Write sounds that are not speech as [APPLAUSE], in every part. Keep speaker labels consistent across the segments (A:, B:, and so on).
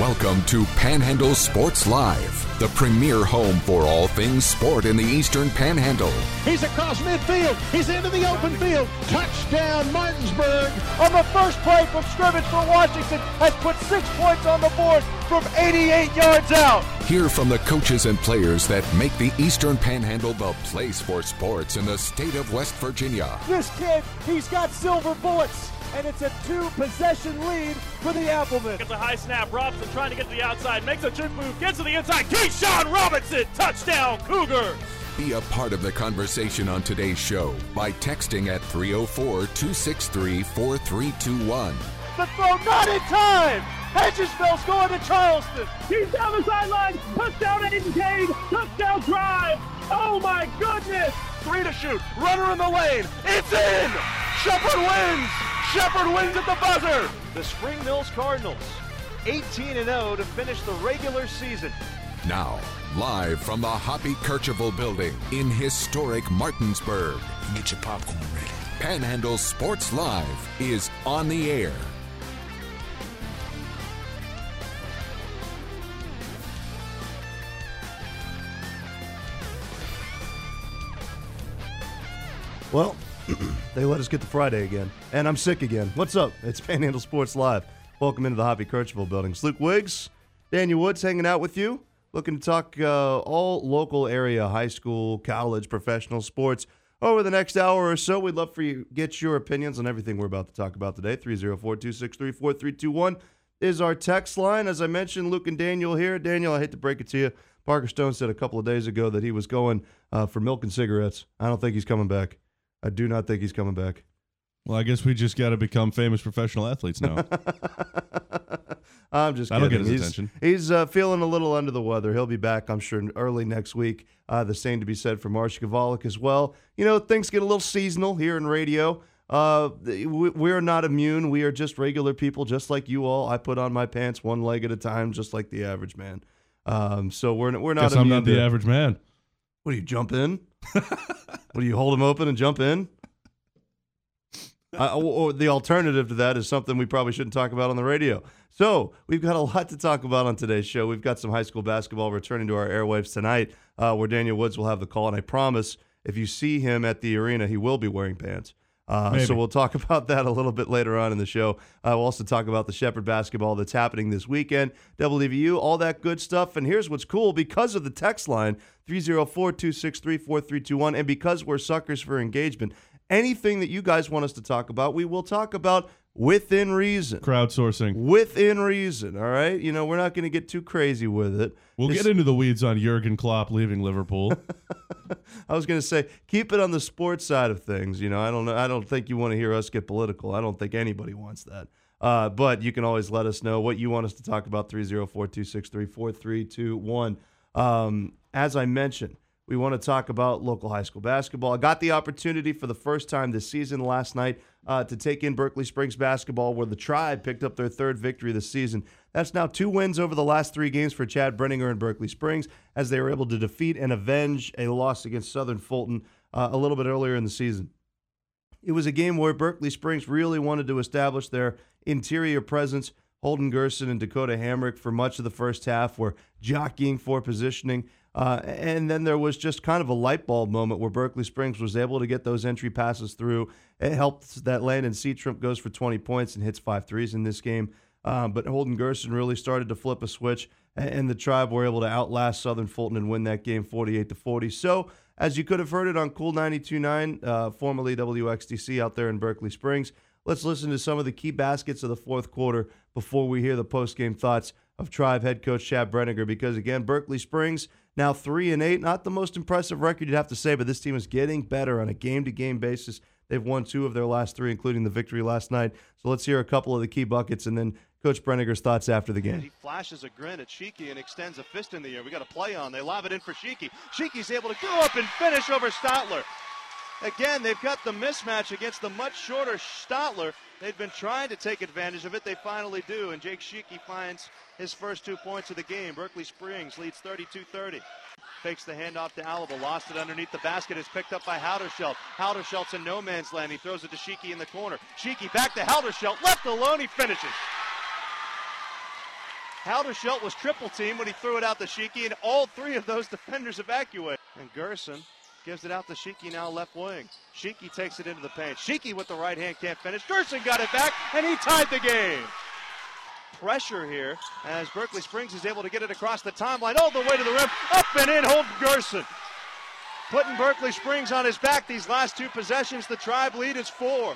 A: Welcome to Panhandle Sports Live, the premier home for all things sport in the Eastern Panhandle.
B: He's across midfield. He's into the open field. Touchdown, Martinsburg. On the first play from scrimmage for Washington has put six points on the board from 88 yards out.
A: Hear from the coaches and players that make the Eastern Panhandle the place for sports in the state of West Virginia.
B: This kid, he's got silver bullets and it's a two possession lead for the Applemen.
C: Gets a high snap. Robinson trying to get to the outside, makes a chip move, gets to the inside. Keyshawn Robinson, touchdown, Cougars.
A: Be a part of the conversation on today's show by texting at 304 263 4321.
B: The throw not in time. Hedgesville's going to Charleston.
C: He's down the sideline. Touchdown, Aiden Kane. Touchdown drive. Oh my goodness. Three to shoot. Runner in the lane. It's in. Shepherd wins. Shepherd wins at the buzzer.
B: The Spring Mills Cardinals, 18 0 to finish the regular season.
A: Now, live from the Hoppy Kercheval building in historic Martinsburg.
D: Get your popcorn ready.
A: Panhandle Sports Live is on the air.
E: Well, [CLEARS THROAT] they let us get to Friday again, and I'm sick again. What's up? It's Panhandle Sports Live. Welcome into the Hoppy Kercheval building. Luke Wiggs, Daniel Woods hanging out with you, looking to talk uh, all local area, high school, college, professional sports. Over the next hour or so, we'd love for you get your opinions on everything we're about to talk about today. 304 263 4321 is our text line. As I mentioned, Luke and Daniel here. Daniel, I hate to break it to you. Parker Stone said a couple of days ago that he was going uh, for milk and cigarettes. I don't think he's coming back. I do not think he's coming back.
F: Well, I guess we just got to become famous professional athletes now. [LAUGHS]
E: I'm just
F: That'll
E: kidding.
F: get his
E: he's
F: attention.
E: he's uh, feeling a little under the weather. He'll be back, I'm sure, early next week. Uh, the same to be said for Marsh Gavalik as well. You know, things get a little seasonal here in radio. Uh, we- we're not immune. We are just regular people, just like you all. I put on my pants one leg at a time, just like the average man. Um, so we're we're not
F: guess I'm not the average man.
E: What do you jump in? [LAUGHS] what do you hold them open and jump in? Uh, or the alternative to that is something we probably shouldn't talk about on the radio. So we've got a lot to talk about on today's show. We've got some high school basketball returning to our airwaves tonight, uh, where Daniel Woods will have the call. And I promise, if you see him at the arena, he will be wearing pants. Uh, so we'll talk [LAUGHS] about that a little bit later on in the show. Uh, we'll also talk about the Shepherd basketball that's happening this weekend, WVU, all that good stuff. And here's what's cool because of the text line 304 263 4321, and because we're suckers for engagement, anything that you guys want us to talk about, we will talk about within reason.
F: Crowdsourcing.
E: Within reason, all right? You know, we're not going to get too crazy with it.
F: We'll
E: It's-
F: get into the weeds on Jurgen Klopp leaving Liverpool. [LAUGHS]
E: I was going to say keep it on the sports side of things. You know, I don't know. I don't think you want to hear us get political. I don't think anybody wants that. Uh, but you can always let us know what you want us to talk about. 304-263-4321. Um, as I mentioned, we want to talk about local high school basketball. I got the opportunity for the first time this season last night uh, to take in Berkeley Springs basketball, where the Tribe picked up their third victory this season. That's now two wins over the last three games for Chad Brenninger and Berkeley Springs, as they were able to defeat and avenge a loss against Southern Fulton uh, a little bit earlier in the season. It was a game where Berkeley Springs really wanted to establish their interior presence. Holden Gerson and Dakota Hamrick for much of the first half were jockeying for positioning. Uh, and then there was just kind of a light bulb moment where Berkeley Springs was able to get those entry passes through. It helps that Landon Seatrimp goes for 20 points and hits five threes in this game. Um, but Holden Gerson really started to flip a switch, and the Tribe were able to outlast Southern Fulton and win that game 48 to 40. So, as you could have heard it on Cool 92.9, uh, formerly WXDC out there in Berkeley Springs, let's listen to some of the key baskets of the fourth quarter before we hear the post-game thoughts of Tribe head coach Chad Brenninger. Because again, Berkeley Springs now three and eight, not the most impressive record you'd have to say, but this team is getting better on a game-to-game basis. They've won two of their last three, including the victory last night. So let's hear a couple of the key buckets and then Coach Brenninger's thoughts after the game.
G: He flashes a grin at Shiki and extends a fist in the air. We got a play on. They lob it in for Shiki. Shiki's able to go up and finish over Stotler. Again, they've got the mismatch against the much shorter Stotler. They've been trying to take advantage of it. They finally do, and Jake Shiki finds his first two points of the game. Berkeley Springs leads 32-30. Fakes the handoff to Alaba, lost it underneath the basket, is picked up by Howdershelt. Howdershelt's in no man's land. He throws it to Shiki in the corner. Shiki back to Howdershelt, left alone, he finishes. Halderschelt was triple teamed when he threw it out to Shiki, and all three of those defenders evacuate. And Gerson gives it out to Shiki now left wing. Shiki takes it into the paint. Shiki with the right hand can't finish. Gerson got it back, and he tied the game. Pressure here as Berkeley Springs is able to get it across the timeline all the way to the rim. Up and in, Holt Gerson. Putting Berkeley Springs on his back these last two possessions. The tribe lead is four.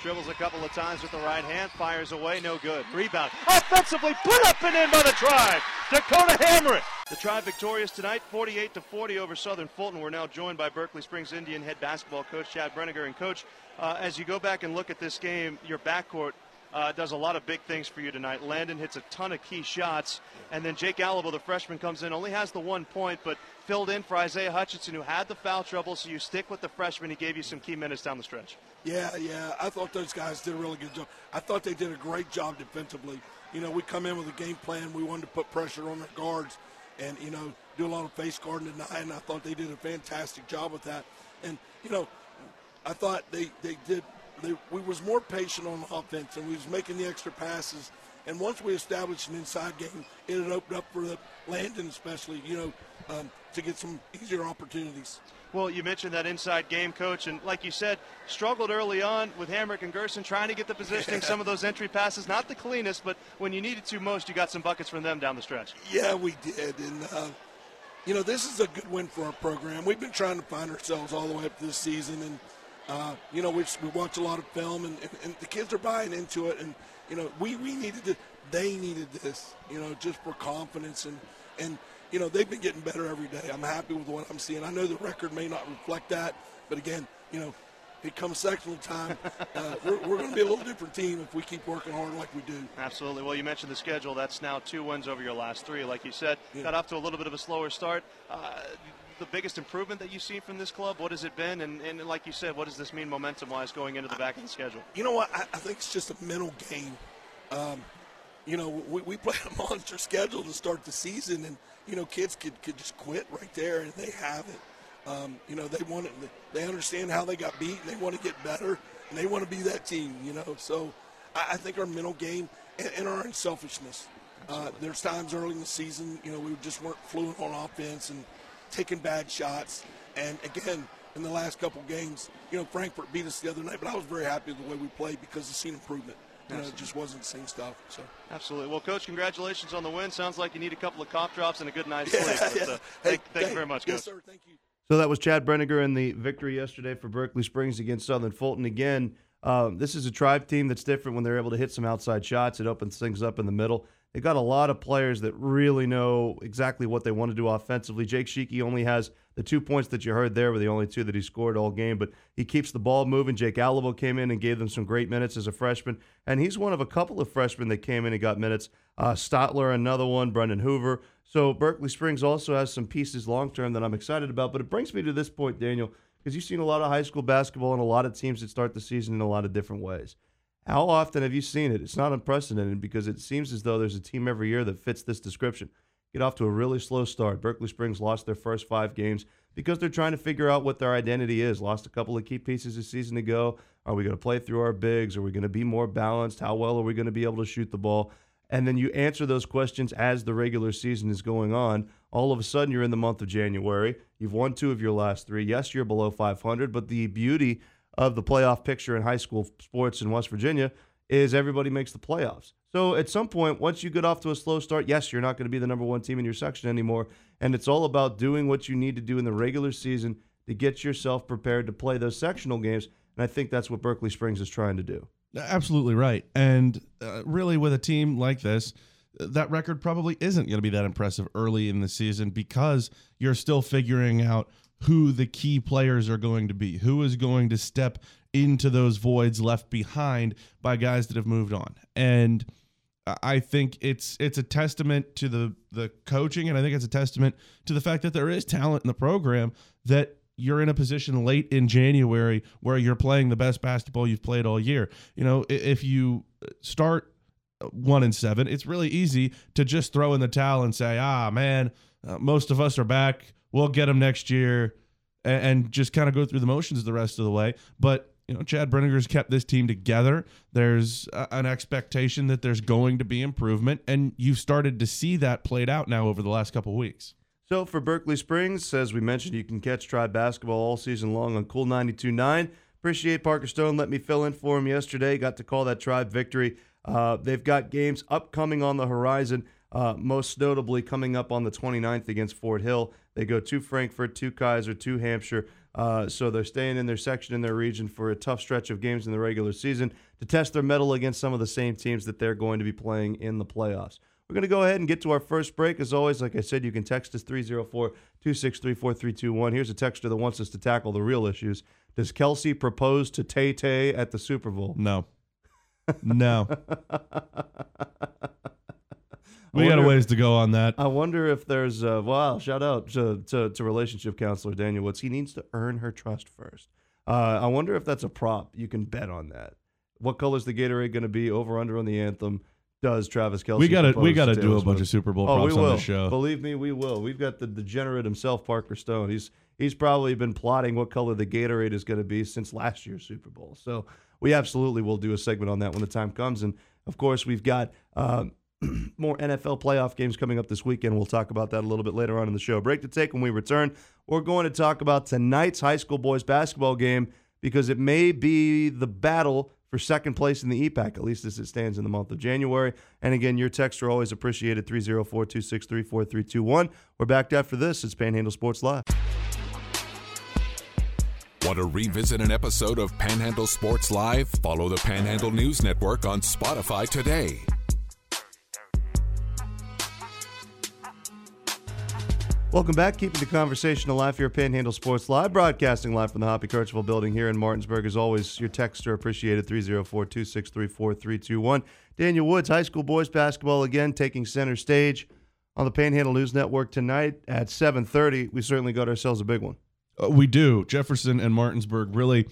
G: Dribbles a couple of times with the right hand, fires away, no good. Rebound. Offensively put up and in by the Tribe. Dakota Hamrick. The Tribe victorious tonight, 48 to 40 over Southern Fulton. We're now joined by Berkeley Springs Indian head basketball coach Chad Breniger. And coach, uh, as you go back and look at this game, your backcourt uh, does a lot of big things for you tonight. Landon hits a ton of key shots, and then Jake Alabo, the freshman, comes in, only has the one point, but filled in for Isaiah Hutchinson, who had the foul trouble. So you stick with the freshman. He gave you some key minutes down the stretch.
D: Yeah, yeah. I thought those guys did a really good job. I thought they did a great job defensively. You know, we come in with a game plan. We wanted to put pressure on the guards and, you know, do a lot of face guarding tonight. And I thought they did a fantastic job with that. And, you know, I thought they, they did they, we was more patient on offense and we was making the extra passes. And once we established an inside game, it had opened up for the Landon, especially, you know, um, to get some easier opportunities.
G: Well, you mentioned that inside game, coach, and like you said, struggled early on with Hamrick and Gerson trying to get the positioning, [LAUGHS] some of those entry passes, not the cleanest, but when you needed to most, you got some buckets from them down the stretch.
D: Yeah, we did, and uh, you know this is a good win for our program. We've been trying to find ourselves all the way up this season, and uh, you know we we watch a lot of film, and, and, and the kids are buying into it, and you know we we needed to, they needed this, you know, just for confidence and and you know, they've been getting better every day. I'm happy with what I'm seeing. I know the record may not reflect that, but again, you know, it comes sectional time, uh, we're, we're going to be a little different team if we keep working hard like we do.
G: Absolutely. Well, you mentioned the schedule. That's now two wins over your last three. Like you said, yeah. got off to a little bit of a slower start. Uh, the biggest improvement that you've seen from this club? What has it been? And, and like you said, what does this mean momentum wise going into the back of the schedule?
D: You know what? I, I think it's just a mental game. Um, you know, we, we played a [LAUGHS] monster schedule to start the season, and you know, kids could, could just quit right there, and they have it. Um, you know, they want it. They understand how they got beat, and they want to get better, and they want to be that team. You know, so I, I think our mental game and, and our unselfishness. Uh, there's times early in the season, you know, we just weren't fluent on offense and taking bad shots. And again, in the last couple games, you know, Frankfort beat us the other night, but I was very happy with the way we played because I've seen improvement you know, it just wasn't the same stuff. So
G: absolutely. Well, coach, congratulations on the win. Sounds like you need a couple of cough drops and a good night's sleep. Yeah, yeah. Uh, hey, thank, thank you very much,
D: yes,
G: coach.
D: sir. Thank you.
E: So that was Chad Breniger in the victory yesterday for Berkeley Springs against Southern Fulton. Again, um, this is a tribe team that's different when they're able to hit some outside shots. It opens things up in the middle. They got a lot of players that really know exactly what they want to do offensively. Jake Shiki only has the two points that you heard there were the only two that he scored all game, but he keeps the ball moving. Jake Alavo came in and gave them some great minutes as a freshman, and he's one of a couple of freshmen that came in and got minutes. Uh, Stotler, another one, Brendan Hoover. So Berkeley Springs also has some pieces long term that I'm excited about. But it brings me to this point, Daniel, because you've seen a lot of high school basketball and a lot of teams that start the season in a lot of different ways. How often have you seen it? It's not unprecedented because it seems as though there's a team every year that fits this description. Get off to a really slow start. Berkeley Springs lost their first five games because they're trying to figure out what their identity is. Lost a couple of key pieces a season ago. Are we going to play through our bigs? Are we going to be more balanced? How well are we going to be able to shoot the ball? And then you answer those questions as the regular season is going on. All of a sudden, you're in the month of January. You've won two of your last three. Yes, you're below 500, but the beauty of the playoff picture in high school sports in West Virginia is everybody makes the playoffs. So at some point, once you get off to a slow start, yes, you're not going to be the number one team in your section anymore. And it's all about doing what you need to do in the regular season to get yourself prepared to play those sectional games. And I think that's what Berkeley Springs is trying to do.
F: Absolutely right. And uh, really, with a team like this, that record probably isn't going to be that impressive early in the season because you're still figuring out who the key players are going to be, who is going to step into those voids left behind by guys that have moved on. And I think it's it's a testament to the the coaching and I think it's a testament to the fact that there is talent in the program that you're in a position late in January where you're playing the best basketball you've played all year. You know, if you start one and seven, it's really easy to just throw in the towel and say, "Ah, man, uh, most of us are back. We'll get them next year," and, and just kind of go through the motions the rest of the way. But you know, Chad Brinegar's kept this team together. There's a, an expectation that there's going to be improvement, and you've started to see that played out now over the last couple weeks.
E: So for Berkeley Springs, as we mentioned, you can catch Tribe basketball all season long on Cool 92.9. Appreciate Parker Stone. Let me fill in for him yesterday. Got to call that Tribe victory. Uh, they've got games upcoming on the horizon, uh, most notably coming up on the 29th against Fort Hill. They go to Frankfort, to Keyser, to Hampshire. Uh, so they're staying in their section in their region for a tough stretch of games in the regular season to test their mettle against some of the same teams that they're going to be playing in the playoffs. We're going to go ahead and get to our first break. As always, like I said, you can text us 304 263 4321. Here's a texter that wants us to tackle the real issues. Does Kelce propose to Tay Tay at the Super Bowl?
F: No. No. [LAUGHS] we
E: I
F: got a ways to go on that.
E: I wonder if there's a, wow. Shout out to, to to relationship counselor Daniel Woods. He needs to earn her trust first. Uh, I wonder if that's a prop. You can bet on that. What color's the Gatorade going to be? Over under on the anthem. Does Travis Kelce?
F: We gotta we gotta do a bunch of Super Bowl
E: Oh, we
F: props on
E: will.
F: show.
E: Believe me, we will. We've got the degenerate himself, Parker Stone. He's he's probably been plotting what color the Gatorade is going to be since last year's Super Bowl. So we absolutely will do a segment on that when the time comes. And of course, we've got um, [CLEARS THROAT] more NFL playoff games coming up this weekend. We'll talk about that a little bit later on in the show. Break to take when we return. We're going to talk about tonight's high school boys basketball game because it may be the battle for second place in the EPAC, at least as it stands in the month of January. And again, your texts are always appreciated 304 263 4321. We're back after this. It's Panhandle Sports Live.
A: Want to revisit an episode of Panhandle Sports Live? Follow the Panhandle News Network on Spotify today.
E: Welcome back. Keeping the conversation alive here at Panhandle Sports Live, broadcasting live from the Hoppy Kercheval building here in Martinsburg. As always, your texts are appreciated 304 263 4321. Daniel Woods, high school boys basketball again, taking center stage on the Panhandle News Network tonight at 7.30. We certainly got ourselves a big one.
F: Uh, we do. Jefferson and Martinsburg really,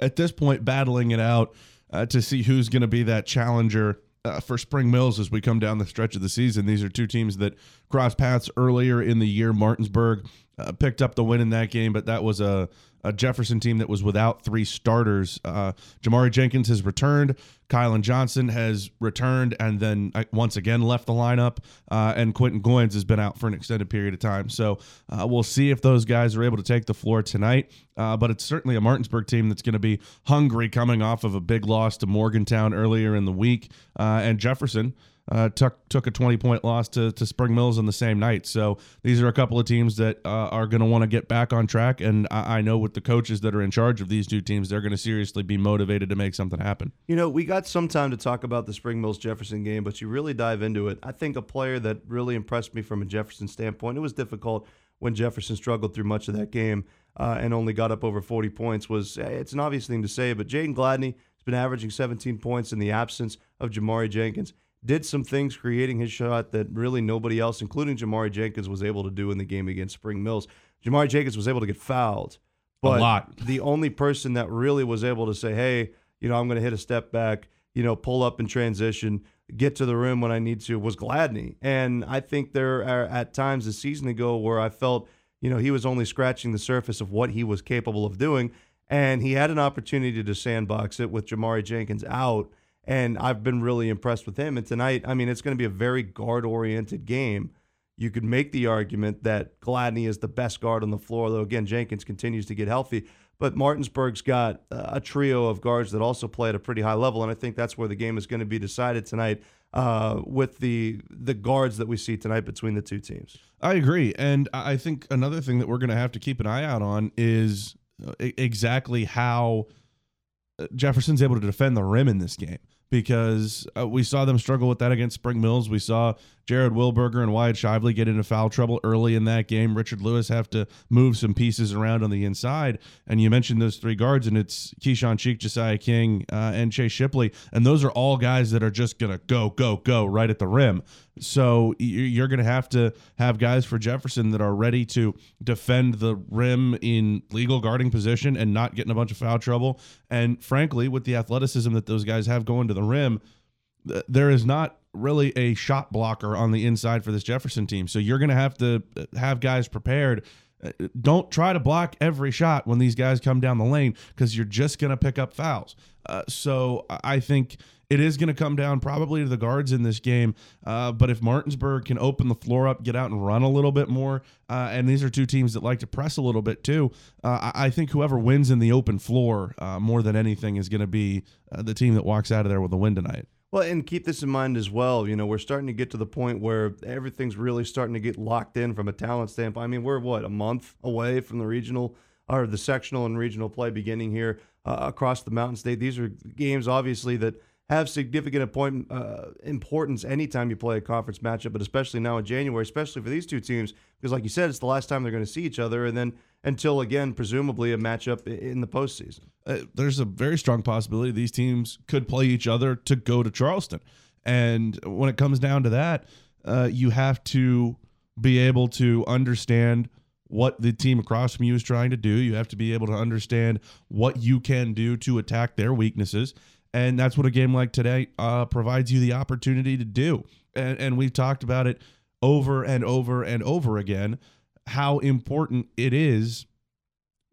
F: at this point, battling it out uh, to see who's going to be that challenger uh, for Spring Mills as we come down the stretch of the season. These are two teams that crossed paths earlier in the year. Martinsburg uh, picked up the win in that game, but that was a, a Jefferson team that was without three starters. Uh, Jamari Jenkins has returned. Kylan Johnson has returned and then uh, once again left the lineup. Uh, and Quentin Goins has been out for an extended period of time. So uh, we'll see if those guys are able to take the floor tonight. Uh, but it's certainly a Martinsburg team that's going to be hungry coming off of a big loss to Morgantown earlier in the week. Uh, and Jefferson uh, took took a 20 point loss to, to Spring Mills on the same night. So these are a couple of teams that uh, are going to want to get back on track. And I, I know with the coaches that are in charge of these two teams, they're going to seriously be motivated to make something happen.
E: You know, we got some time to talk about the Spring Mills Jefferson game, but you really dive into it. I think a player that really impressed me from a Jefferson standpoint, it was difficult when Jefferson struggled through much of that game uh, and only got up over 40 points, was eh, it's an obvious thing to say, but Jaden Gladney has been averaging 17 points in the absence of Jamari Jenkins. Did some things creating his shot that really nobody else, including Jamari Jenkins, was able to do in the game against Spring Mills. Jamari Jenkins was able to get fouled, but
F: lot.
E: the only person that really was able to say, "Hey, you know, I'm going to hit a step back, you know, pull up in transition, get to the rim when I need to," was Gladney. And I think there are at times a season ago where I felt, you know, he was only scratching the surface of what he was capable of doing, and he had an opportunity to sandbox it with Jamari Jenkins out. And I've been really impressed with him. And tonight, I mean, it's going to be a very guard oriented game. You could make the argument that Gladney is the best guard on the floor, though, again, Jenkins continues to get healthy. But Martinsburg's got a trio of guards that also play at a pretty high level, and I think that's where the game is going to be decided tonight uh, with the the guards that we see tonight between the two teams.
F: I agree, and I think another thing that we're going to have to keep an eye out on is uh, exactly how uh, Jefferson's able to defend the rim in this game because uh, we saw them struggle with that against Spring Mills. We saw Jared Wilberger and Wyatt Shively get into foul trouble early in that game. Richard Lewis have to move some pieces around on the inside. And you mentioned those three guards, and it's Keyshawn Cheek, Josiah King, uh, and Chase Shipley. And those are all guys that are just going to go, go, go right at the rim. So you're going to have to have guys for Jefferson that are ready to defend the rim in legal guarding position and not get in a bunch of foul trouble. And frankly, with the athleticism that those guys have going to the rim, there is not really a shot blocker on the inside for this Jefferson team. So you're going to have to uh, have guys prepared Uh, Don't try to block every shot when these guys come down the lane because you're just going to pick up fouls. Uh, so I think it is going to come down probably to the guards in this game. Uh, but if Martinsburg can open the floor up, get out and run a little bit more, uh, and these are two teams that like to press a little bit too, uh, I think whoever wins in the open floor uh, more than anything is going to be the team that walks out of there with a win tonight.
E: Well, and keep this in mind as well. You know, we're starting to get to the point where everything's really starting to get locked in from a talent standpoint. I mean, we're what a month away from the regional or the sectional and regional play beginning here uh, across the Mountain State. These are games, obviously, that have significant appoint, uh, importance anytime you play a conference matchup, but especially now in January, especially for these two teams, because like you said, it's the last time they're going to see each other, and then until again, presumably a matchup in the postseason.
F: uh, there's a very strong possibility these teams could play each other to go to Charleston. And when it comes down to that, uh, you have to be able to understand what the team across from you is trying to do. You have to be able to understand what you can do to attack their weaknesses. And that's what a game like today uh, provides you the opportunity to do. And, and we've talked about it over and over and over again how important it is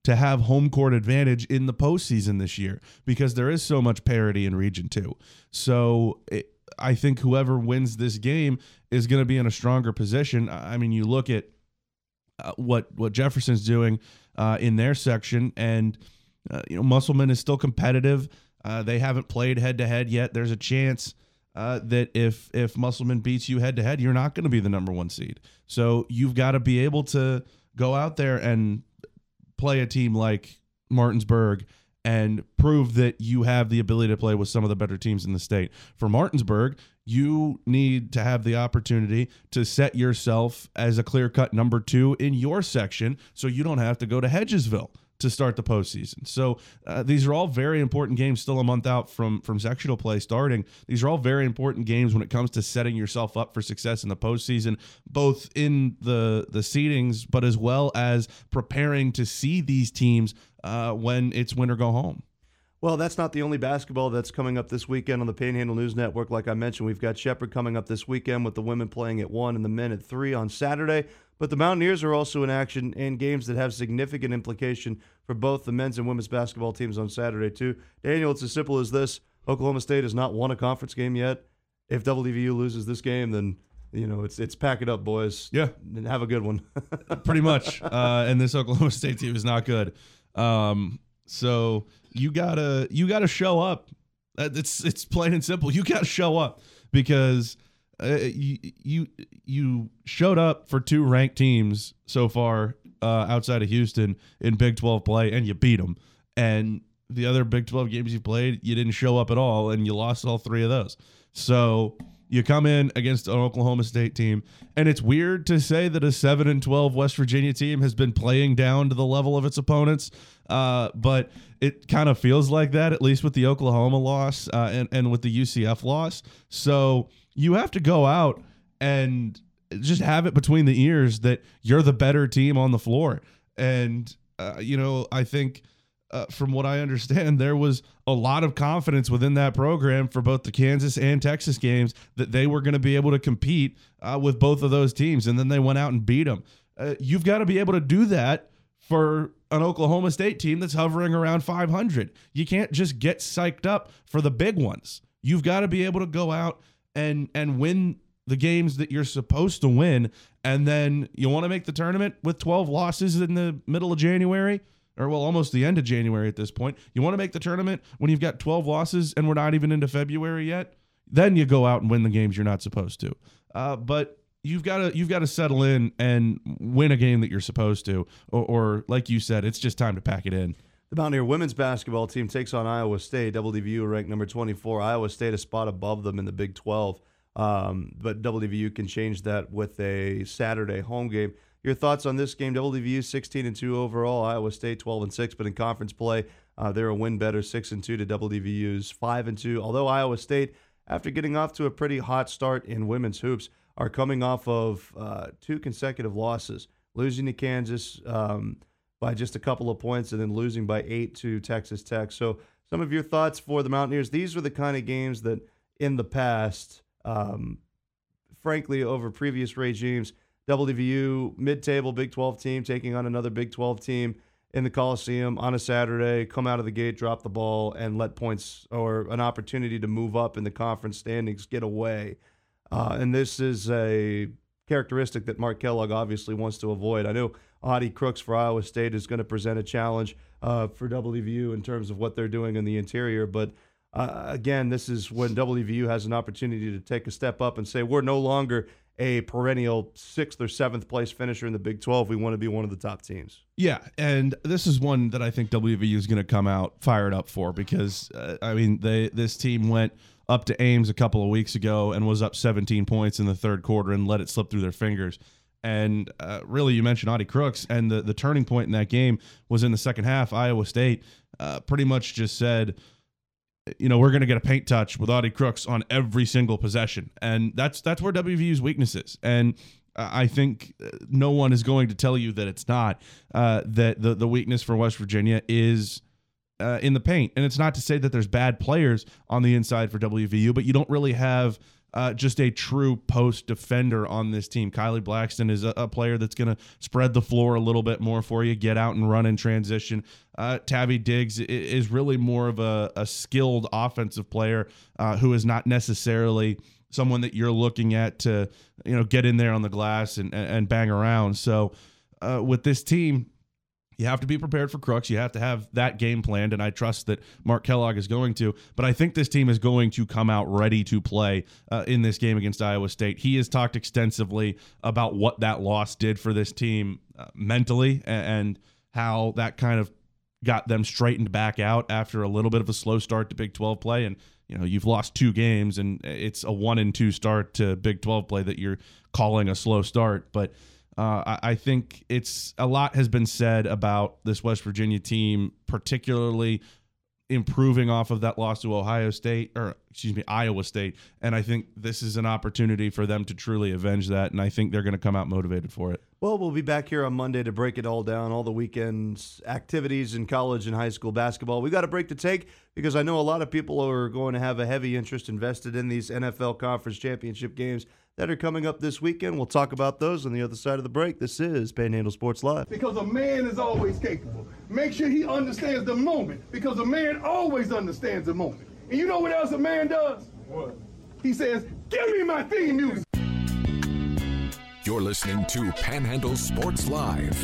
F: to have home court advantage in the postseason this year because there is so much parity in Region Two. So it, I think whoever wins this game is going to be in a stronger position. I mean, you look at uh, what what Jefferson's doing uh, in their section, and uh, you know Musselman is still competitive. Uh, they haven't played head to head yet. There's a chance uh, that if if Musselman beats you head to head, you're not going to be the number one seed. So you've got to be able to go out there and play a team like Martinsburg and prove that you have the ability to play with some of the better teams in the state. For Martinsburg, you need to have the opportunity to set yourself as a clear cut number two in your section so you don't have to go to Hedgesville to start the postseason. So uh, these are all very important games. Still a month out from from sectional play starting. These are all very important games when it comes to setting yourself up for success in the postseason, both in the the seedings, but as well as preparing to see these teams uh, when it's win or go home.
E: Well, that's not the only basketball that's coming up this weekend on the Panhandle News Network. Like I mentioned, we've got Shepherd coming up this weekend with the women playing at 1 and the men at 3 on Saturday. But the Mountaineers are also in action in games that have significant implication for both the men's and women's basketball teams on Saturday, too. Daniel, it's as simple as this Oklahoma State has not won a conference game yet. If WVU loses this game, then. You know, it's it's pack it up, boys.
F: Yeah.
E: and have a good one. [LAUGHS]
F: pretty much. Uh, and this Oklahoma State team is not good. Um, so you gotta you gotta show up. Uh, It's it's plain and simple. You gotta show up because uh, you you you showed up for two ranked teams so far uh, outside of Houston in Big Twelve play, and you beat them. And the other Big Twelve games you played, you didn't show up at all, and you lost all three of those. So you come in against an Oklahoma State team, and it's weird to say that a seven and twelve West Virginia team has been playing down to the level of its opponents. Uh, but it kind of feels like that, at least with the Oklahoma loss uh, and and with the UCF loss. So you have to go out and just have it between the ears that you're the better team on the floor. And uh, you know, I think uh, from what I understand, there was a lot of confidence within that program for both the Kansas and Texas games that they were going to be able to compete uh, with both of those teams, and then they went out and beat them. Uh, you've got to be able to do that for an Oklahoma State team that's hovering around 500. You can't just get psyched up for the big ones. You've got to be able to go out and and win the games that you're supposed to win, and then you want to make the tournament with 12 losses in the middle of January or well, almost the end of January at this point. You want to make the tournament when you've got 12 losses and we're not even into February yet. Then you go out and win the games you're not supposed to. Uh, but you've got to you've got to settle in and win a game that you're supposed to, or, or like you said, it's just time to pack it in.
E: The Mountaineer women's basketball team takes on Iowa State. WVU ranked number 24. Iowa State a spot above them in the Big 12. Um, but WVU can change that with a Saturday home game. Your thoughts on this game? WVU 16 and 2 overall. Iowa State 12 and 6, but in conference play, uh, they're a win better 6 and 2 to WVU's 5 and 2. Although Iowa State, after getting off to a pretty hot start in women's hoops, are coming off of uh, two consecutive losses, losing to Kansas um, by just a couple of points and then losing by eight to Texas Tech. So, some of your thoughts for the Mountaineers? These were the kind of games that in the past, um, frankly, over previous regimes, WVU mid-table Big 12 team taking on another Big 12 team in the Coliseum on a Saturday, come out of the gate, drop the ball, and let points or an opportunity to move up in the conference standings get away. Uh, and this is a characteristic that Mark Kellogg obviously wants to avoid. I know Audie Crooks for Iowa State is going to present a challenge uh, for WVU in terms of what they're doing in the interior, but uh, again, this is when WVU has an opportunity to take a step up and say we're no longer a perennial sixth or seventh place finisher in the Big 12. We want to be one of the top teams.
F: Yeah, and this is one that I think WVU is going to come out fired up for because uh, I mean they this team went up to Ames a couple of weeks ago and was up 17 points in the third quarter and let it slip through their fingers. And uh, really, you mentioned Audie Crooks, and the, the turning point in that game was in the second half. Iowa State uh, pretty much just said, you know, we're going to get a paint touch with Audie Crooks on every single possession, and that's that's where WVU's weakness is. And I think uh, no one is going to tell you that it's not. Uh, that the the weakness for West Virginia is uh, in the paint, and it's not to say that there's bad players on the inside for WVU, but you don't really have uh, just a true post defender on this team. Kylee Blacksten is a, a player that's going to spread the floor a little bit more for you, get out and run in transition. Uh, Tavy Diggs is really more of a, a skilled offensive player uh, who is not necessarily someone that you're looking at to you know get in there on the glass and, and bang around. So uh, with this team, you have to be prepared for Crooks. You have to have that game planned, and I trust that Mark Kellogg is going to. But I think this team is going to come out ready to play uh, in this game against Iowa State. He has talked extensively about what that loss did for this team uh, mentally and, and how that kind of got them straightened back out after a little bit of a slow start to Big 12 play. And you know you've lost two games, and it's a one and two start to Big 12 play that you're calling a slow start, but. Uh, I, I, think it's a lot has been said about this West Virginia team, particularly improving off of that loss to Ohio State or excuse me Iowa State, and I think this is an opportunity for them to truly avenge that, and I think they're going to come out motivated for it.
E: Well, we'll be back here on Monday to break it all down, all the weekends activities in college and high school basketball. We got a break to take because I know a lot of people are going to have a heavy interest invested in these NFL conference championship games that are coming up this weekend. We'll talk about those on the other side of the break. This is Panhandle Sports Live.
H: Because a man is always capable. Make sure he understands the moment because a man always understands the moment. And you know what else a man does? What? He says, Give me my theme music.
A: You're listening to Panhandle Sports Live.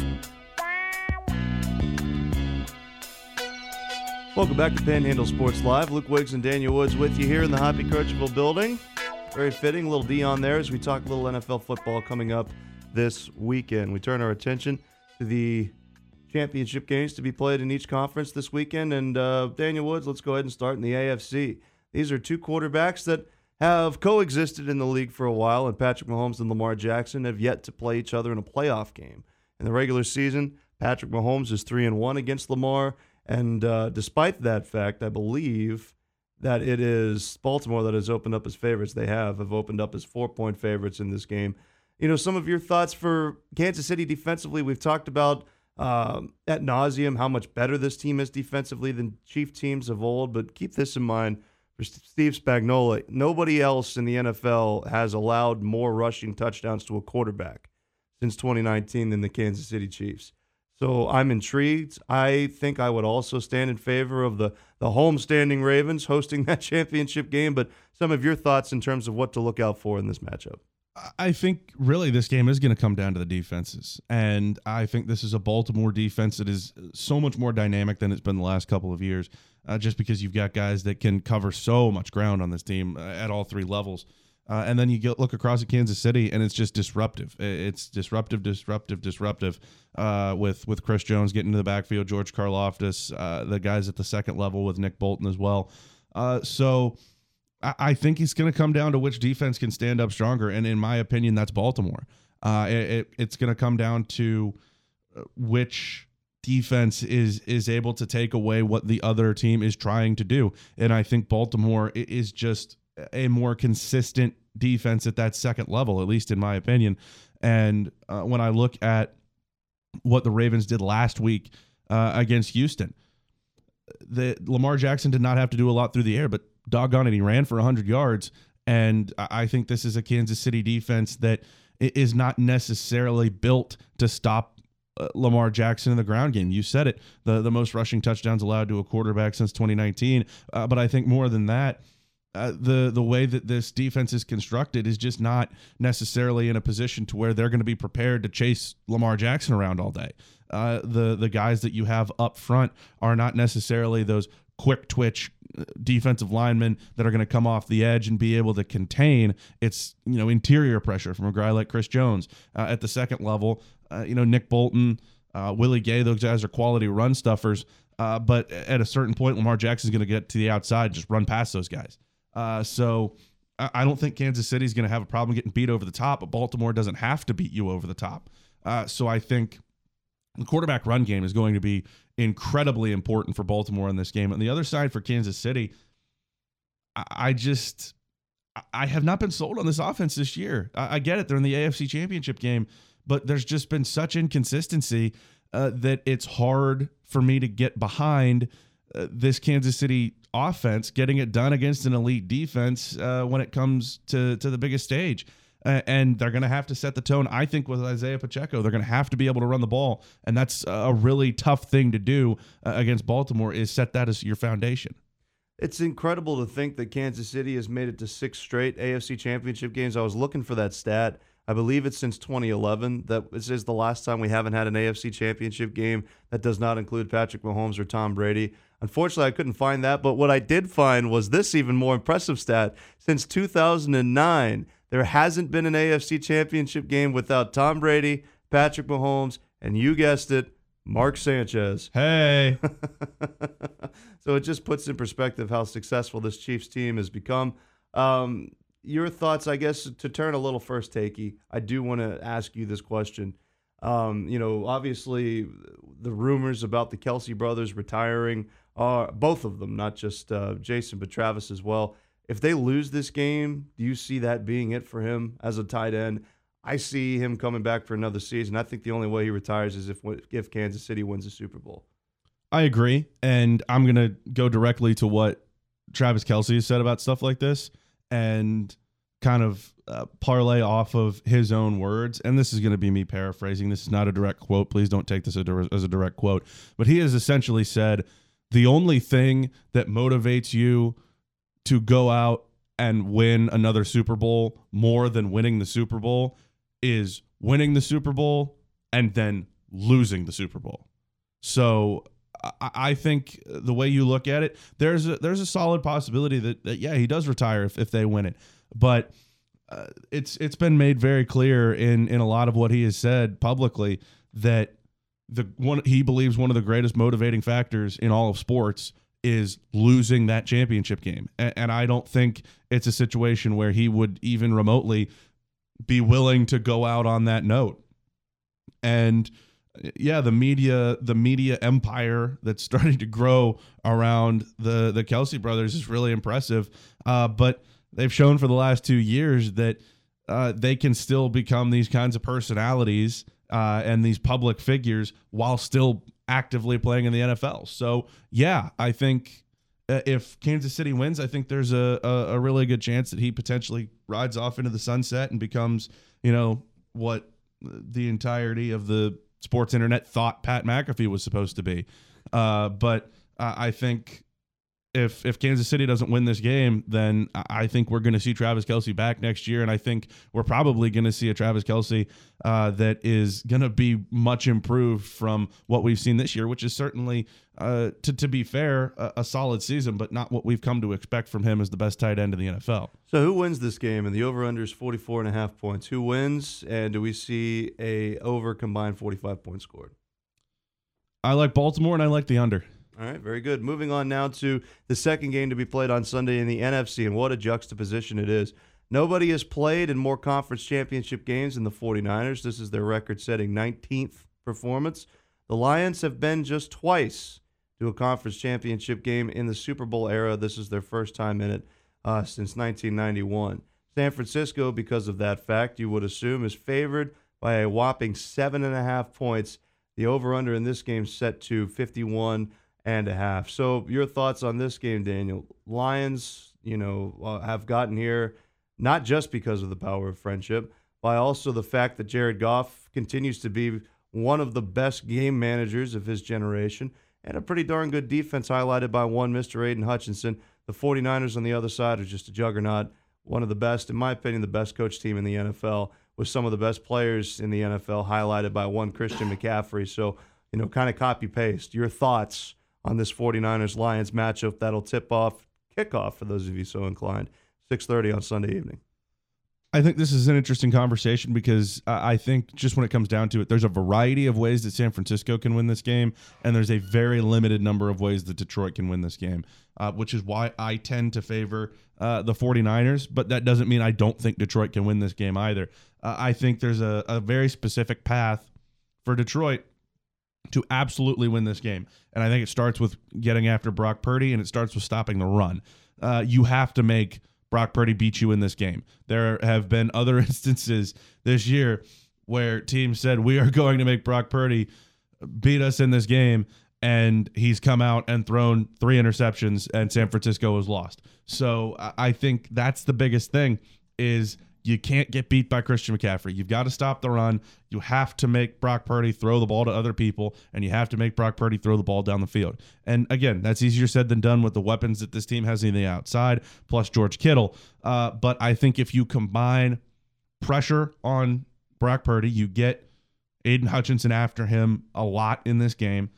E: Welcome back to Panhandle Sports Live. Luke Wiggs and Daniel Woods with you here in the Hoppy Kercheval building. Very fitting, little Dion there as we talk a little NFL football coming up this weekend. We turn our attention to the championship games to be played in each conference this weekend. And uh, Daniel Woods, let's go ahead and start in the AFC. These are two quarterbacks that have coexisted in the league for a while, and Patrick Mahomes and Lamar Jackson have yet to play each other in a playoff game. In the regular season, Patrick Mahomes is three and one against Lamar, and uh, despite that fact, I believe that it is Baltimore that has opened up as favorites. They have have opened up as four point favorites in this game. You know, some of your thoughts for Kansas City defensively. We've talked about um, at nauseum how much better this team is defensively than Chief teams of old. But keep this in mind for Steve Spagnuolo. Nobody else in the NFL has allowed more rushing touchdowns to a quarterback since 2019 than the Kansas City Chiefs. So I'm intrigued. I think I would also stand in favor of the the homestanding Ravens hosting [LAUGHS] that championship game. But some of your thoughts in terms of what to look out for in this matchup.
F: I think really this game is going to come down to the defenses. And I think this is a Baltimore defense that is so much more dynamic than it's been the last couple of years, uh, just because you've got guys that can cover so much ground on this team uh, at all three levels. Uh, and then you get, look across at Kansas City, and it's just disruptive. It's disruptive, disruptive, disruptive. Uh, with with Chris Jones getting to the backfield, George Karlaftis, uh, the guys at the second level with Nick Bolton as well. Uh, so I, think it's going to come down to which defense can stand up stronger, and in my opinion, that's Baltimore. Uh, it, it, it's going to come down to uh, which defense is is able to take away what the other team is trying to do, and I think Baltimore is just a more consistent defense at that second level, at least in my opinion. And uh, when I look at what the Ravens did last week uh, against Houston, the Lamar Jackson did not have to do a lot through the air, but doggone it, he ran for 100 yards. And I think this is a Kansas City defense that is not necessarily built to stop uh, Lamar Jackson in the ground game. You said it, the the most rushing touchdowns allowed to a quarterback since 2019. Uh, but I think more than that, uh, the the way that this defense is constructed is just not necessarily in a position to where they're going to be prepared to chase Lamar Jackson around all day. Uh, the the guys that you have up front are not necessarily those quick twitch uh, defensive linemen that are going to come off the edge and be able to contain. It's you know interior pressure from a guy like Chris Jones uh, at the second level uh, you know, Nick Bolton, uh, Willie Gay, those guys are quality run stuffers. Uh, but at a certain point, Lamar Jackson is going to get to the outside, and just run past those guys. Uh, so I don't think Kansas City is going to have a problem getting beat over the top, but Baltimore doesn't have to beat you over the top. So I think the quarterback run game is going to be incredibly important for Baltimore in this game. On the other side for Kansas City, I just I have not been sold on this offense this year. I, get it; they're in the AFC Championship game, but there's just been such inconsistency uh, that it's hard for me to get behind uh, this Kansas City offense getting it done against an elite defense uh, when it comes to to the biggest stage. And they're going to have to set the tone. I think with Isaiah Pacheco, they're going to have to be able to run the ball, and that's a really tough thing to do uh, against Baltimore. Is set that as your foundation.
E: It's incredible to think that Kansas City has made it to six straight AFC Championship games. I was looking for that stat I believe it's since 2011 that this is the last time we haven't had an AFC championship game that does not include Patrick Mahomes or Tom Brady. Unfortunately, I couldn't find that, but what I did find was this even more impressive stat. Since 2009, there hasn't been an AFC championship game without Tom Brady, Patrick Mahomes, and you guessed it, Mark Sanchez.
F: Hey. [LAUGHS]
E: so it just puts in perspective how successful this Chiefs team has become. Um, your thoughts, I guess, to turn a little first takey, I do want to ask you this question. Um, you know, obviously, the rumors about the Kelce brothers retiring are both of them, not just uh, Jason, but Travis as well. If they lose this game, do you see that being it for him as a tight end? I see him coming back for another season. I think the only way he retires is if if Kansas City wins the Super Bowl.
F: I agree, and I'm gonna go directly to what Travis Kelce has said about stuff like this and kind of uh, parlay off of his own words. And this is going to be me paraphrasing. This is not a direct quote. Please don't take this as a direct quote. But he has essentially said the only thing that motivates you to go out and win another Super Bowl more than winning the Super Bowl is winning the Super Bowl and then losing the Super Bowl. So I think the way you look at it, there's a, there's a solid possibility that, that yeah he does retire if, if they win it, but uh, it's it's been made very clear in in a lot of what he has said publicly that the one he believes one of the greatest motivating factors in all of sports is losing that championship game, and, and I don't think it's a situation where he would even remotely be willing to go out on that note, and yeah, the media, the media empire that's [LAUGHS] starting to grow around the the Kelce brothers is really impressive. Uh, but they've shown for the last two years that uh, they can still become these kinds of personalities uh, and these public figures while still actively playing in the NFL. So yeah, I think uh, if Kansas City wins, I think there's a, a, a really good chance that he potentially rides off into the sunset and becomes, you know, what the entirety of the sports internet thought Pat McAfee was supposed to be. Uh, but I think if if Kansas City doesn't win this game, then I think we're going to see Travis Kelce back next year, and I think we're probably going to see a Travis Kelce uh, that is going to be much improved from what we've seen this year, which is certainly, uh, to to be fair, a, a, solid season, but not what we've come to expect from him as the best tight end in the NFL.
E: So, who wins this game? And the over under is 44 and a half points. Who wins? And do we see a over combined 45 points scored?
F: I like Baltimore, and I like the under.
E: All right, very good. Moving on now to the second game to be played on Sunday in the NFC, and what a juxtaposition it is. Nobody has played in more conference championship games than the 49ers. This is their record setting 19th performance. The Lions have been just twice to a conference championship game in the Super Bowl era. This is their first time in it uh, since 1991. San Francisco, because of that fact, you would assume, is favored by a whopping seven and a half points. The over under in this game set to 51 and a half. So, your thoughts on this game, Daniel? Lions, you know, uh, have gotten here not just because of the power of friendship, but also the fact that Jared Goff continues to be one of the best game managers of his generation and a pretty darn good defense highlighted by one Mr. Aidan Hutchinson. The 49ers on the other side are just a juggernaut, one of the best, in my opinion, the best coach team in the NFL with some of the best players in the NFL highlighted by one Christian McCaffrey. So, you know, kind of copy paste. Your thoughts on this 49ers Lions matchup that'll tip off kickoff for those of you so inclined, 6:30 on Sunday evening.
F: I think this is an interesting conversation because I think just when it comes down to it, there's a variety of ways that San Francisco can win this game, and there's a very limited number of ways that Detroit can win this game, uh, which is why I tend to favor uh, the 49ers. But that doesn't mean I don't think Detroit can win this game either. Uh, I think there's a, a very specific path for Detroit to absolutely win this game. And I think it starts with getting after Brock Purdy and it starts with stopping the run. Uh, you have to make Brock Purdy beat you in this game. There have been [LAUGHS] other instances this year where teams said, We are going to make Brock Purdy beat us in this game. And he's come out and thrown three interceptions, and San Francisco has lost. So I think that's the biggest thing is you can't get beat by Christian McCaffrey. You've got to stop the run. You have to make Brock Purdy throw the ball to other people, and you have to make Brock Purdy throw the ball down the field. And again, that's easier said than done with the weapons that this team has in the outside, plus George Kittle. Uh, but I think if you combine pressure on Brock Purdy, you get Aidan Hutchinson after him a lot in this game.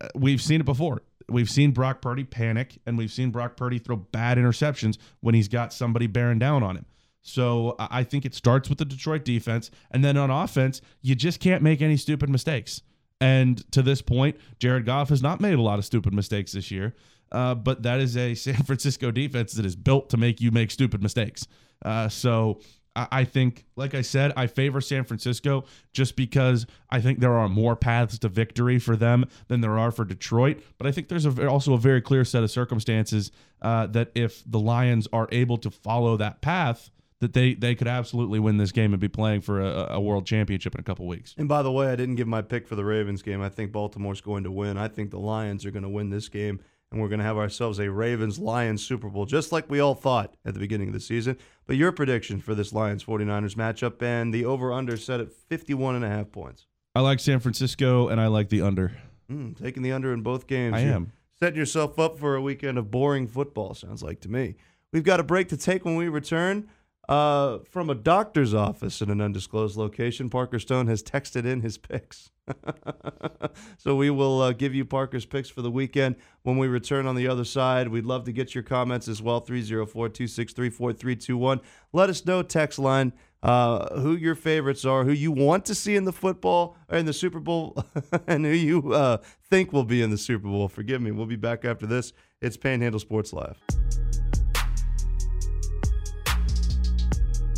F: Uh, we've seen it before. We've seen Brock Purdy panic, and we've seen Brock Purdy throw bad interceptions when he's got somebody bearing down on him. So I think it starts with the Detroit defense. And then on offense, you just can't make any stupid mistakes. And to this point, Jared Goff has not made a lot of stupid mistakes this year. Uh, but that is a [LAUGHS] San Francisco defense that is built to make you make stupid mistakes. Uh, so I, I think, like I said, I favor San Francisco just because I think there are more paths to victory for them than there are for Detroit. But I think there's a, also a very clear set of circumstances uh, that if the Lions are able to follow that path, that they they could absolutely win this game and be playing for a, a world championship in a couple weeks.
E: And by the way, I didn't give my pick for the Ravens game. I think Baltimore's going to win. I think the Lions are going to win this game, and we're going to have ourselves a Ravens Lions Super Bowl, just like we all thought at the beginning of the season. But your prediction for this Lions 49ers matchup and the over under set at 51 and a half points.
F: I like San Francisco and I like the under.
E: Mm, taking the under in both games.
F: I
E: You're
F: am.
E: Setting yourself up for a weekend of boring football, sounds like to me. We've got a break to take when we return. Uh, from a doctor's office in an undisclosed location, Parker Stone has texted in his picks. [LAUGHS] so we will uh, give you Parker's picks for the weekend when we return on the other side. We'd love to get your comments as well 304 263 4321. Let us know, text line, uh, who your favorites are, who you want to see in the football or in the Super Bowl, [LAUGHS] and who you uh, think will be in the Super Bowl. Forgive me. We'll be back after this. It's Panhandle Sports Live.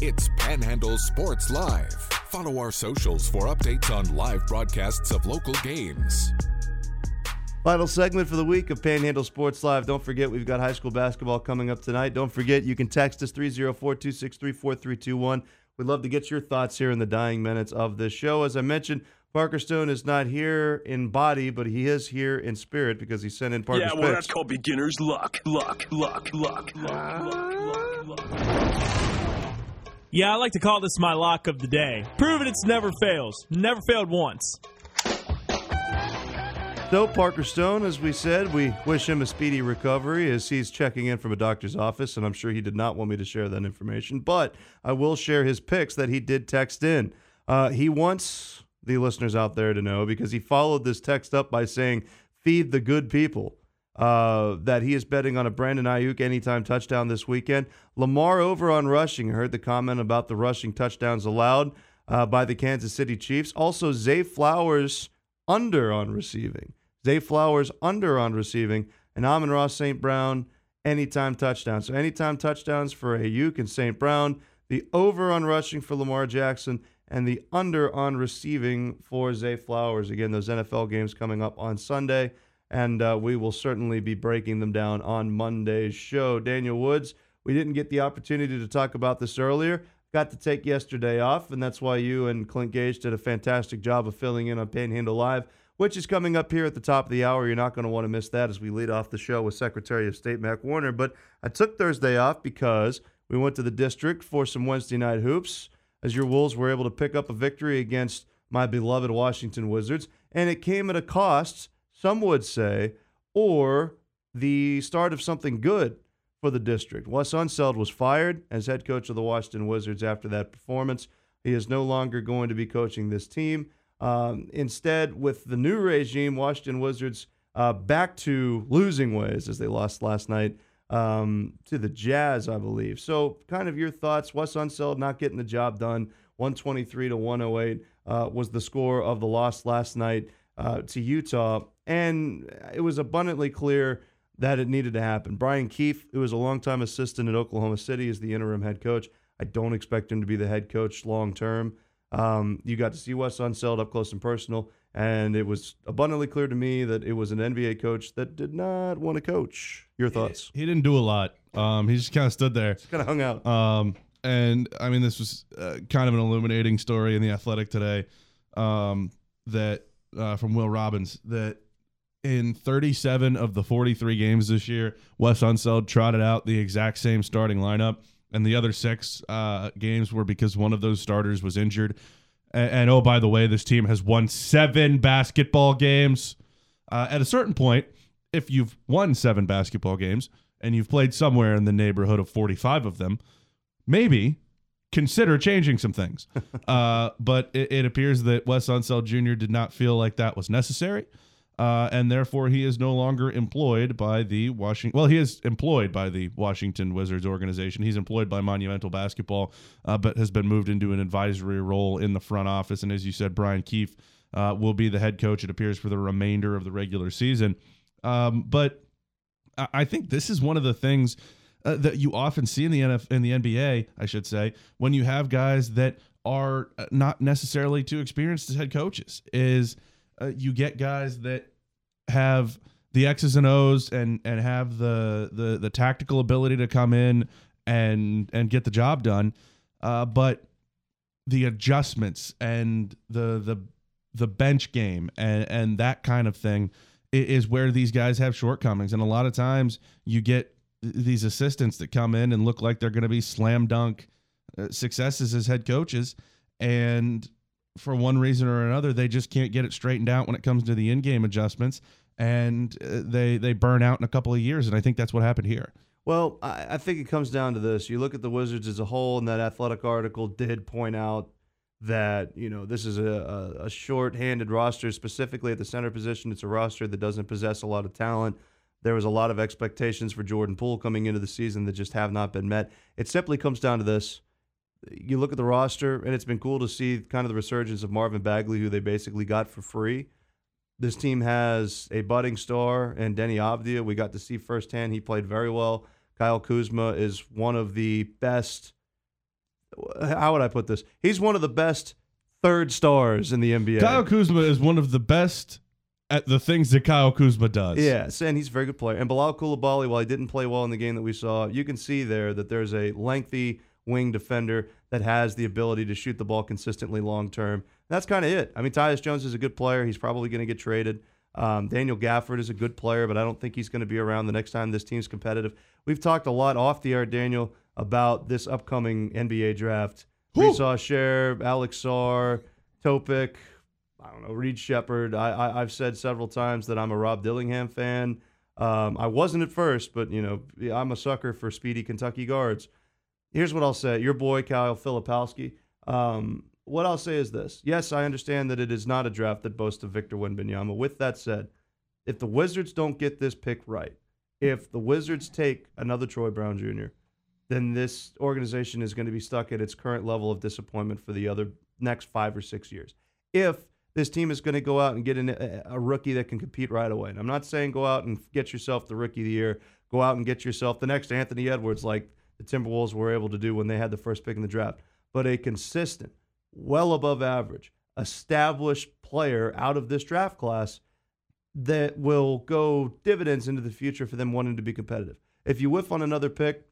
A: It's Panhandle Sports Live. Follow our socials for updates on live broadcasts of local games.
E: Final segment for the week of Panhandle Sports Live. Don't forget, we've got high school basketball coming up tonight. Don't forget, you can text us 304 263 4321. We'd love to get your thoughts here in the dying minutes of this show. As I mentioned, Parker Stone is not here in body, but he is here in spirit because he sent in Parker's
I: yeah, well,
E: picks.
I: that's called beginner's luck. Luck, luck, luck, luck, luck, luck, luck.
J: Yeah, I like to call this my lock of the day. Proven it's never fails. Never failed once.
E: So, Parker Stone, as we said, we wish him a speedy recovery as he's checking in from a doctor's office, and I'm sure he did not want me to share that information, but I will share his picks that he did text in. Uh, he wants the listeners out there to know because he followed this text up by saying, Feed the good people. Uh, that he is betting on a Brandon Aiyuk anytime touchdown this weekend. Lamar over on rushing. Heard the comment about the rushing touchdowns allowed uh, by the Kansas City Chiefs. Also, Zay Flowers under on receiving. Zay Flowers under on receiving. And Amon-Ra St. Brown anytime touchdown. So anytime touchdowns for Aiyuk and St. Brown. The over on rushing for Lamar Jackson and the under on receiving for Zay Flowers. Again, those NFL games coming up on Sunday and uh, we will certainly be breaking them down on Monday's show. Daniel Woods, we didn't get the opportunity to talk about this earlier. Got to take yesterday off, and that's why you and Clint Gage did a fantastic job of filling in on Panhandle Live, which is coming up here at the top of the hour. You're not going to want to miss that as we lead off the show with Secretary of State Mac Warner. But I took Thursday off because we went to the district for some Wednesday night hoops. as your Wolves were able to pick up a victory against my beloved Washington Wizards, and it came at a cost, some would say, or the start of something good for the district. Wes Unseld was fired as head coach of the Washington Wizards after that performance. He is no longer going to be coaching this team. Um, instead, with the new regime, Washington Wizards uh, back to losing ways as they lost last night um, to the Jazz, I believe. So, kind of your thoughts. Wes Unseld not getting the job done. 123 to 108 uh, was the score of the loss last night uh, to Utah. And it was abundantly clear that it needed to happen. Brian Keefe, who was a longtime assistant at Oklahoma City, is the interim head coach. I don't expect him to be the head coach long term. Um, you got to see Wes Unseld up close and personal, and it was abundantly clear to me that it was an NBA coach that did not want to coach. Your thoughts?
F: He didn't do a lot. Um, he just kind of stood there.
E: Just kind of hung out.
F: Um, and I mean, this was uh, kind of an illuminating story in the Athletic today. Um, that uh, from Will Robbins that in 37 of the 43 games this year, Wes Unseld trotted out the exact same starting lineup, and the other six uh, games were because one of those starters was injured. And, and oh, by the way, this team has won seven basketball games. Uh, at a certain point, if you've won seven basketball games and you've played somewhere in the neighborhood of 45 of them, maybe consider changing some things. [LAUGHS] uh, but it, it, appears that Wes Unseld Jr. did not feel like that was necessary. Uh, and therefore, he is no longer employed by the Washington. Well, he is employed by the Washington Wizards organization. He's employed by Monumental Basketball, uh, but has been moved into an advisory role in the front office. And as you said, Brian Keefe uh, will be the head coach. It appears for the remainder of the regular season. Um, but I think this is one of the things uh, that you often see in the NF in the NBA, I should say, when you have guys that are uh, not necessarily too experienced as head coaches, is uh, you get guys that have the X's and O's and and have the the the tactical ability to come in and and get the job done, uh, but the adjustments and the the the bench game and and that kind of thing is where these guys have shortcomings. And a lot of times you get these assistants that come in and look like they're going to be slam dunk uh, successes as head coaches and for one reason or another they just can't get it straightened out when it comes to the in-game adjustments and uh, they they burn out in a couple of years and i think that's what happened here.
E: Well I, I think it comes down to this. You look at the wizards as a whole and that athletic article did point out that you know this is a, a, a short-handed roster. Specifically at the center position it's a roster that doesn't possess a lot of talent there was a lot of expectations for Jordan Poole coming into the season that just have not been met. It simply comes down to this. You look at the roster, and it's been cool to see kind of the resurgence of Marvin Bagley, who they basically got for free. This team has a budding star and Deni Avdija. We got to see firsthand. He played very well. Kyle Kuzma is one of the best. How would I put this? He's one of the best third stars in the NBA.
F: Kyle Kuzma is one of the best at the things that Kyle Kuzma does.
E: Yes, and he's a very good player. And Bilal Coulibaly, while he didn't play well in the game that we saw, you can see there that there's a lengthy wing defender that has the ability to shoot the ball consistently long term. That's kind of it. I mean, Tyus Jones is a good player. He's probably going to get traded. Um, Daniel Gafford is a good player, but I don't think he's going to be around the next time this team's competitive. We've talked a lot off the air, Daniel, about this upcoming NBA draft. We saw Scher, Alex Sarr, Topic, I don't know, Reed Sheppard. I, I, have said several times that I'm a Rob Dillingham fan. Um, I wasn't at first, but, you know, I'm a sucker for speedy Kentucky guards. Here's what I'll say. Your boy, Kyle Filipowski. Um, what I'll say is this. Yes, I understand that it is not a draft that boasts of Victor Wembanyama. With that said, if the Wizards don't get this pick right, if the Wizards take another Troy Brown Jr., then this organization is going to be stuck at its current level of disappointment for the other next five or six years. If this team is going to go out and get an, a, rookie that can compete right away. And I'm not saying go out and get yourself the rookie of the year. Go out and get yourself the next Anthony Edwards, like the Timberwolves were able to do when they had the first pick in the draft. But a consistent, well above average, established player out of this draft class that will go dividends into the future for them wanting to be competitive. If you whiff on another pick,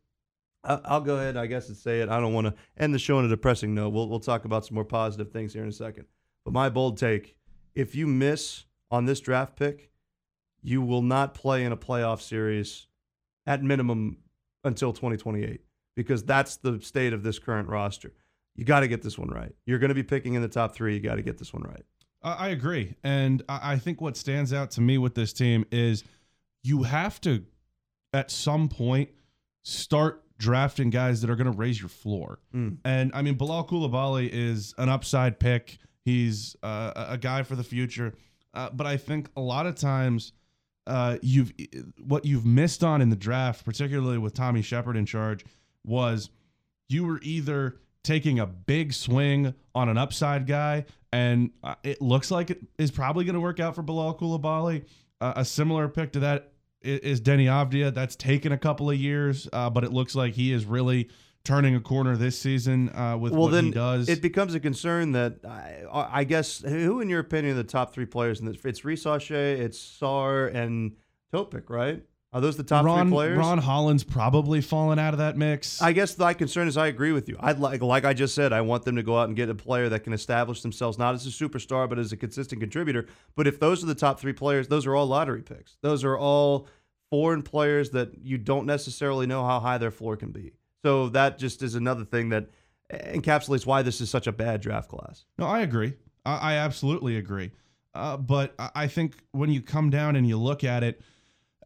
E: I'll go ahead, I guess, and say it. I don't want to end the show on a depressing note. We'll, we'll talk about some more positive things here in a second. But my bold take if you miss on this draft pick, you will not play in a playoff series at minimum until 2028 because that's the state of this current roster. you got to get this one right. You're going to be picking in the top three. You got to get this one right.
F: I I agree. And I I think what stands out to me with this team is you have to, at some point, start drafting guys that are going to raise your floor.
E: Mm.
F: And I mean, Bilal Coulibaly is an upside pick. He's uh, a guy for the future. Uh, but I think a lot of times uh, you've what you've missed on in the draft, particularly with Tommy Sheppard in charge, was you were either taking a big swing on an upside guy, and uh, it looks like it is probably going to work out for Bilal Coulibaly. Uh, a similar pick to that is, Deni Avdija. That's taken a couple of years, uh, but it looks like he is really turning a corner this season uh, with
E: well,
F: what
E: then
F: he does.
E: it becomes a concern that I, I guess who, in your opinion, are the top three players? And it's Reese it's Sarr, and Topic, right? Are those the top
F: Ron,
E: three players?
F: Ron Holland's probably fallen out of that mix.
E: I guess my concern is I agree with you. I'd like, like I just said, I want them to go out and get a player that can establish themselves not as a superstar, but as a consistent contributor. But if those are the top three players, those are all lottery picks. Those are all foreign players that you don't necessarily know how high their floor can be. So that just is another thing that encapsulates why this is such a bad draft class.
F: No, I agree. I, I absolutely agree. Uh, but I think when you come down and you look at it,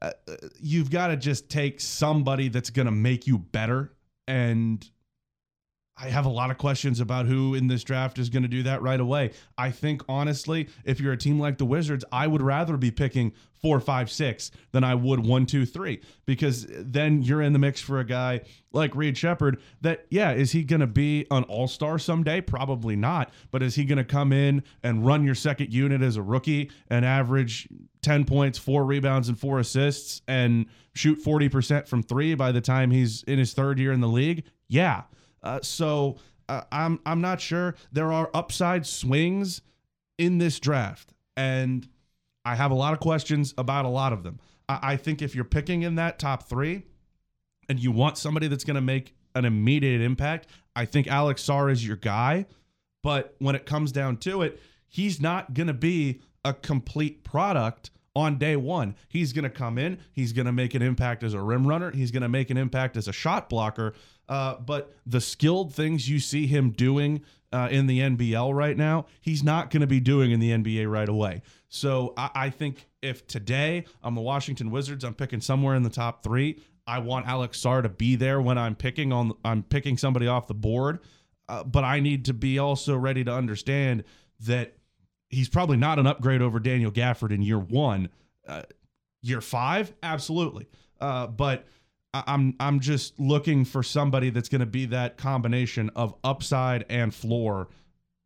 F: uh, uh, you've got to just take somebody that's going to make you better. And I have a lot of questions about who in this draft is going to do that right away. I think, honestly, if you're a team like the Wizards, I would rather be picking four, five, six than I would one, two, three, because then you're in the mix for a guy like Reed Sheppard that, yeah, is he going to be an all star someday? Probably not. But is he going to come in and run your second unit as a rookie and average 10 points, four rebounds, and four assists and shoot 40% from three by the time he's in his third year in the league? Yeah. Uh, so uh, I'm I'm not sure. There are upside swings in this draft, and I have a lot of questions about a lot of them. I, I think if you're picking in that top three, and you want somebody that's going to make an immediate impact, I think Alex Sarr is your guy. But when it comes down to it, he's not going to be a complete product on day one. He's going to come in, he's going to make an impact as a rim runner, he's going to make an impact as a shot blocker. Uh, but the skilled things you see him doing uh, in the NBL right now, he's not going to be doing in the NBA right away. So I, I think if today I'm the Washington Wizards, I'm picking somewhere in the top three. I want Alex Sarr to be there when I'm picking on I'm picking somebody off the board, uh, but I need to be also ready to understand that he's probably not an upgrade over Daniel Gafford in year one. Uh, year five, absolutely, uh, but I- I'm I'm just looking for somebody that's going to be that combination of upside and floor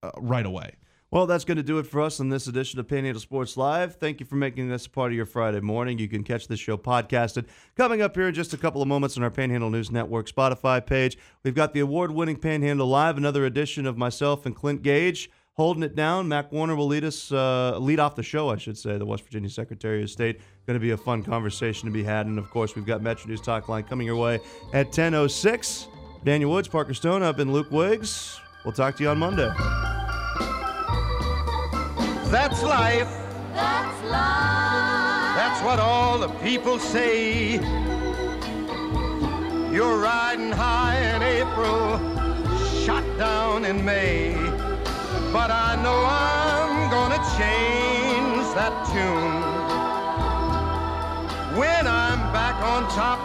F: uh, right away.
E: Well, that's going to do it for us on this edition of Panhandle Sports Live. Thank you for making this part of your Friday morning. You can catch this show podcasted coming up here in just a couple of moments on our Panhandle News Network Spotify page. We've got the award winning Panhandle Live, another edition of myself and Clint Gage holding it down. Mac Warner will lead us, uh, lead off the show, I should say, the West Virginia Secretary of State. Going to be a fun conversation to be had. And of course, we've got Metro News Talk Line coming your way at 10.06. Daniel Woods, Parker Stone, I've been Luke Wiggs. We'll talk to you on Monday.
K: That's life. That's life. That's what all the people say. You're riding high in April, shot down in May. But I know I'm gonna change that tune. When I'm back on top,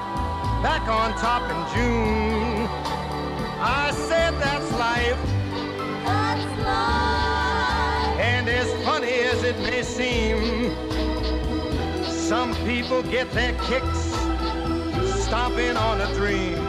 K: back on top in June. I said that's life. That's life. And as funny as it may seem, some people get their kicks stomping on a dream.